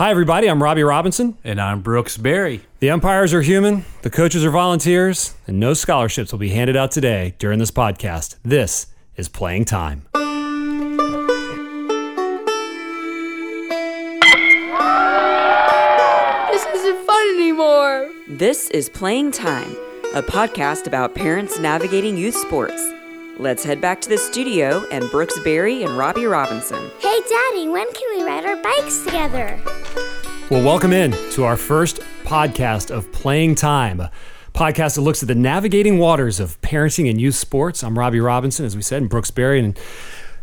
Hi, everybody. I'm Robby Robinson. And I'm Brooks Berry. The umpires are human, the coaches are volunteers, and no scholarships will be handed out today during this podcast. This is Playing Time. This isn't fun anymore. This is Playing Time, a podcast about parents navigating youth sports. Let's head back to the studio and Brooks Berry and Robby Robinson. Hey, Daddy, when can we ride our bikes together? Well, welcome in to our first podcast of Playing Time, a podcast that looks at the navigating waters of parenting and youth sports. I'm Robby Robinson, as we said, and Brooks Berry, and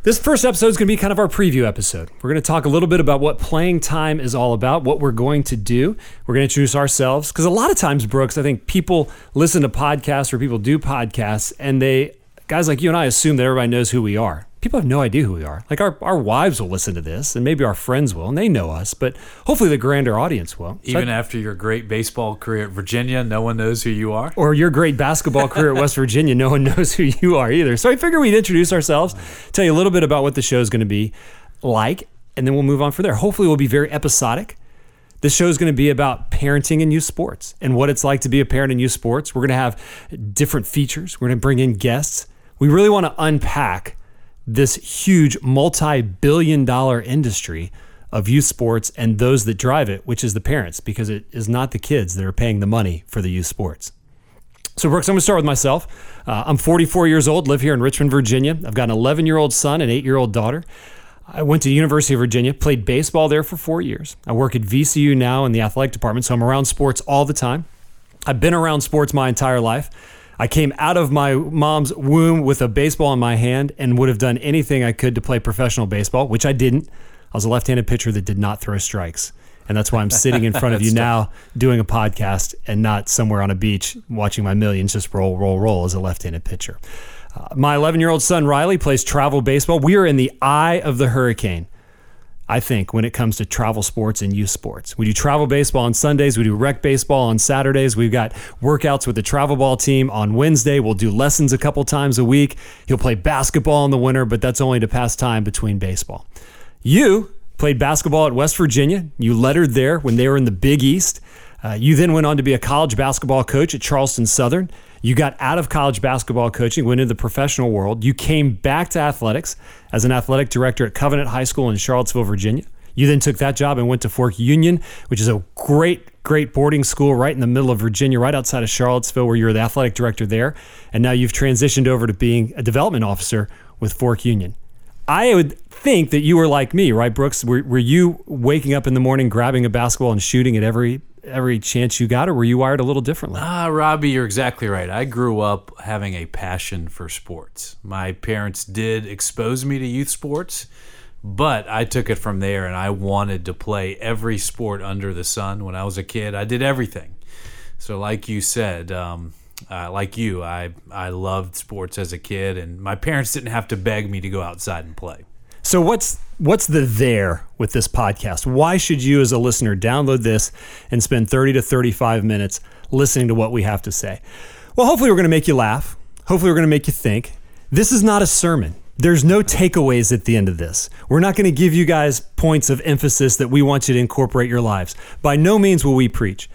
this first episode is going to be kind of our preview episode. We're going to talk a little bit about what playing time is all about, what we're going to do. We're going to introduce ourselves because a lot of times, Brooks, I think people listen to podcasts or people do podcasts and they, guys like you and I, assume that everybody knows who we are. People have no idea who we are. Like our, our wives will listen to this and maybe our friends will, and they know us, but hopefully the grander audience will. So Even I- after your great baseball career at Virginia, no one knows who you are. or your great basketball career at West Virginia, no one knows who you are either. So I figure we'd introduce ourselves, tell you a little bit about what the show is going to be like, and then we'll move on from there. Hopefully, we'll be very episodic. This show is going to be about parenting in youth sports and what it's like to be a parent in youth sports. We're going to have different features. We're going to bring in guests. We really want to unpack this huge multi billion dollar industry of youth sports and those that drive it, which is the parents, because it is not the kids that are paying the money for the youth sports. So, Brooks, I'm going to start with myself. Uh, I'm 44 years old, live here in Richmond, Virginia. I've got an 11 year old son and 8 year old daughter. I went to University of Virginia, played baseball there for four years. I work at VCU now in the athletic department, so I'm around sports all the time. I've been around sports my entire life. I came out of my mom's womb with a baseball in my hand and would have done anything I could to play professional baseball, which I didn't. I was a left handed pitcher that did not throw strikes. And that's why I'm sitting in front of you now doing a podcast and not somewhere on a beach watching my millions just roll, roll, roll as a left handed pitcher. Uh, my 11 year old son, Riley, plays travel baseball. We are in the eye of the hurricane. I think, when it comes to travel sports and youth sports. We do travel baseball on Sundays. We do rec baseball on Saturdays. We've got workouts with the travel ball team on Wednesday. We'll do lessons a couple times a week. He'll play basketball in the winter, but that's only to pass time between baseball. You played basketball at West Virginia. You lettered there when they were in the Big East. Uh, you then went on to be a college basketball coach at Charleston Southern. You got out of college basketball coaching, went into the professional world. You came back to athletics as an athletic director at Covenant High School in Charlottesville, Virginia. You then took that job and went to Fork Union, which is a great, great boarding school right in the middle of Virginia, right outside of Charlottesville, where you're the athletic director there. And now you've transitioned over to being a development officer with Fork Union. I would think that you were like me, right, Brooks? Were, were you waking up in the morning, grabbing a basketball and shooting at every every chance you got, or were you wired a little differently? Ah, Robby, you're exactly right. I grew up having a passion for sports. My parents did expose me to youth sports, but I took it from there and I wanted to play every sport under the sun. When I was a kid, I did everything. So, like you said, um, uh, like you, I I loved sports as a kid, and my parents didn't have to beg me to go outside and play. So what's what's the there with this podcast? Why should you as a listener download this and spend 30 to 35 minutes listening to what we have to say? Well, hopefully we're going to make you laugh. Hopefully we're going to make you think. This is not a sermon. There's no takeaways at the end of this. We're not going to give you guys points of emphasis that we want you to incorporate your lives. By no means will we preach.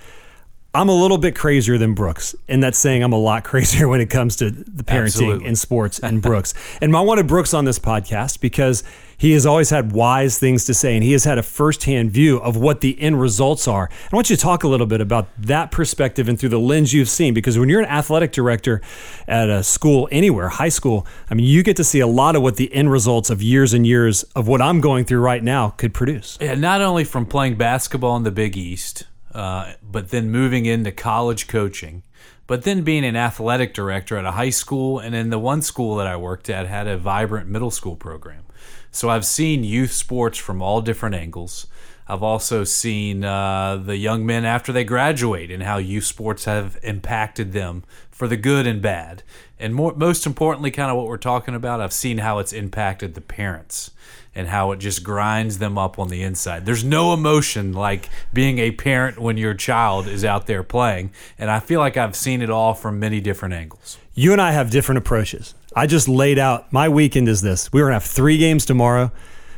I'm a little bit crazier than Brooks, and that's saying I'm a lot crazier when it comes to the parenting Absolutely. in sports and Brooks. and I wanted Brooks on this podcast because he has always had wise things to say, and he has had a firsthand view of what the end results are. I want you to talk a little bit about that perspective and through the lens you've seen, because when you're an athletic director at a school anywhere, high school, I mean, you get to see a lot of what the end results of years and years of what I'm going through right now could produce. Yeah, not only from playing basketball in the Big East, uh, but then moving into college coaching, but then being an athletic director at a high school, and then the one school that I worked at had a vibrant middle school program. So I've seen youth sports from all different angles. I've also seen uh, the young men after they graduate and how youth sports have impacted them for the good and bad. And more, most importantly, kind of what we're talking about, I've seen how it's impacted the parents and how it just grinds them up on the inside. There's no emotion like being a parent when your child is out there playing. And I feel like I've seen it all from many different angles. You and I have different approaches. I just laid out my weekend is this. We're going to have three games tomorrow.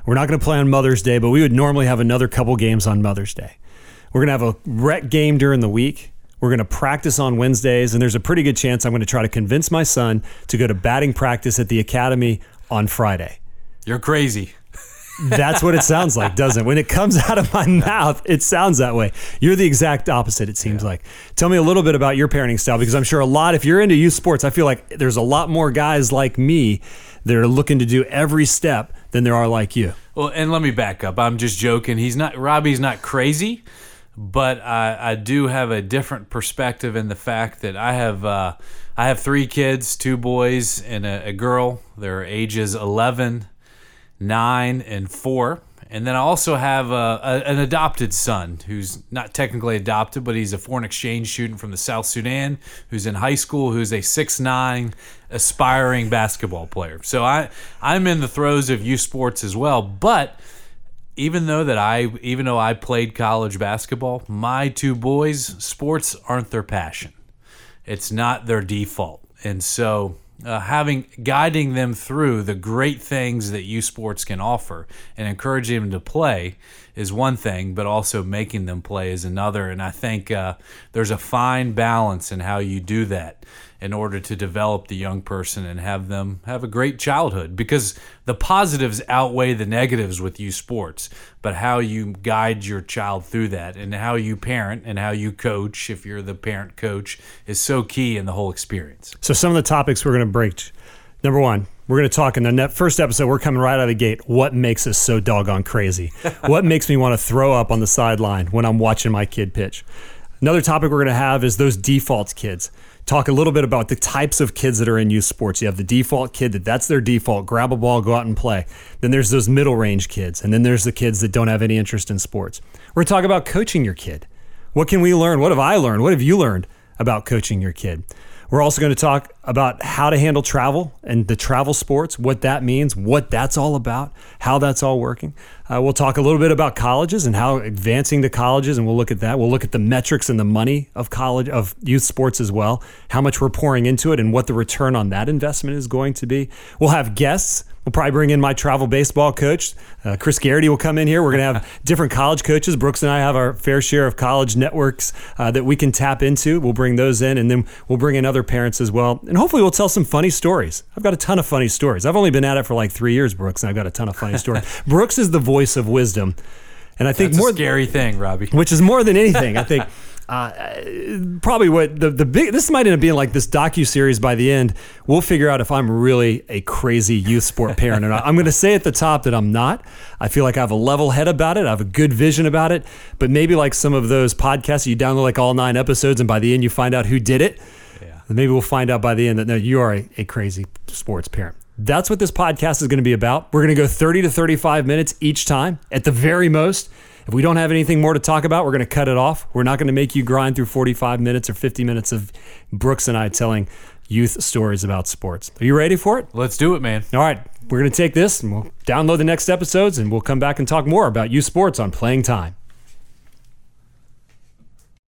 We're not going to play on Mother's Day, but we would normally have another couple games on Mother's Day. We're going to have a rec game during the week. We're going to practice on Wednesdays, and there's a pretty good chance I'm going to try to convince my son to go to batting practice at the academy on Friday. You're crazy. That's what it sounds like, doesn't it? When it comes out of my mouth, it sounds that way. You're the exact opposite, it seems like. Tell me a little bit about your parenting style because I'm sure a lot, if you're into youth sports, I feel like there's a lot more guys like me that are looking to do every step than there are like you. Well, and let me back up. I'm just joking. He's not Robby's not crazy, but I, I do have a different perspective in the fact that I have uh, I have three kids, two boys and a, a girl. Their ages 11, 9, and 4. And then I also have a, a, an adopted son who's not technically adopted, but he's a foreign exchange student from the South Sudan who's in high school, who's a six nine aspiring basketball player. So I I'm in the throes of youth sports as well, but even though that I even though I played college basketball, my two boys sports aren't their passion. It's not their default. And so uh, having guiding them through the great things that youth sports can offer and encouraging them to play is one thing, but also making them play is another. And I think uh, there's a fine balance in how you do that in order to develop the young person and have them have a great childhood because the positives outweigh the negatives with youth sports but how you guide your child through that and how you parent and how you coach if you're the parent coach is so key in the whole experience So, some of the topics we're going to break. Number one, we're going to talk in the net first episode. We're coming right out of the gate. What makes us so doggone crazy? what makes me want to throw up on the sideline when I'm watching my kid pitch? Another topic we're going to have is those default kids. Talk a little bit about the types of kids that are in youth sports. You have the default kid that that's their default, grab a ball, go out and play. Then there's those middle range kids, and then there's the kids that don't have any interest in sports. We're going to talk about coaching your kid. What can we learn? What have I learned? What have you learned about coaching your kid? We're also going to talk about how to handle travel and the travel sports, what that means, what that's all about, how that's all working. Uh, we'll talk a little bit about colleges and how advancing to colleges, and we'll look at that. We'll look at the metrics and the money of college of youth sports as well, how much we're pouring into it, and what the return on that investment is going to be. We'll have guests. We'll probably bring in my travel baseball coach. Uh, Chris Garrity will come in here. We're going to have different college coaches. Brooks and I have our fair share of college networks uh, that we can tap into. We'll bring those in, and then we'll bring in other parents as well. And hopefully, we'll tell some funny stories. I've got a ton of funny stories. I've only been at it for like three years, Brooks, and I've got a ton of funny stories. Brooks is the voice of wisdom. And I think it's more a scary thing robby which is more than anything. I think uh, probably what the the big this might end up being like this docu series. By the end, we'll figure out if I'm really a crazy youth sport parent or not. I'm going to say at the top that I'm not. I feel like I have a level head about it. I have a good vision about it. But maybe like some of those podcasts, you download like all nine episodes, and by the end you find out who did it. Maybe we'll find out by the end that no, you are a, a crazy sports parent. That's what this podcast is going to be about. We're going to go 30 to 35 minutes each time at the very most. If we don't have anything more to talk about, we're going to cut it off. We're not going to make you grind through 45 minutes or 50 minutes of Brooks and I telling youth stories about sports. Are you ready for it? let's do it man All right, we're going to take this and we'll download the next episodes and we'll come back and talk more about youth sports on Playing Time.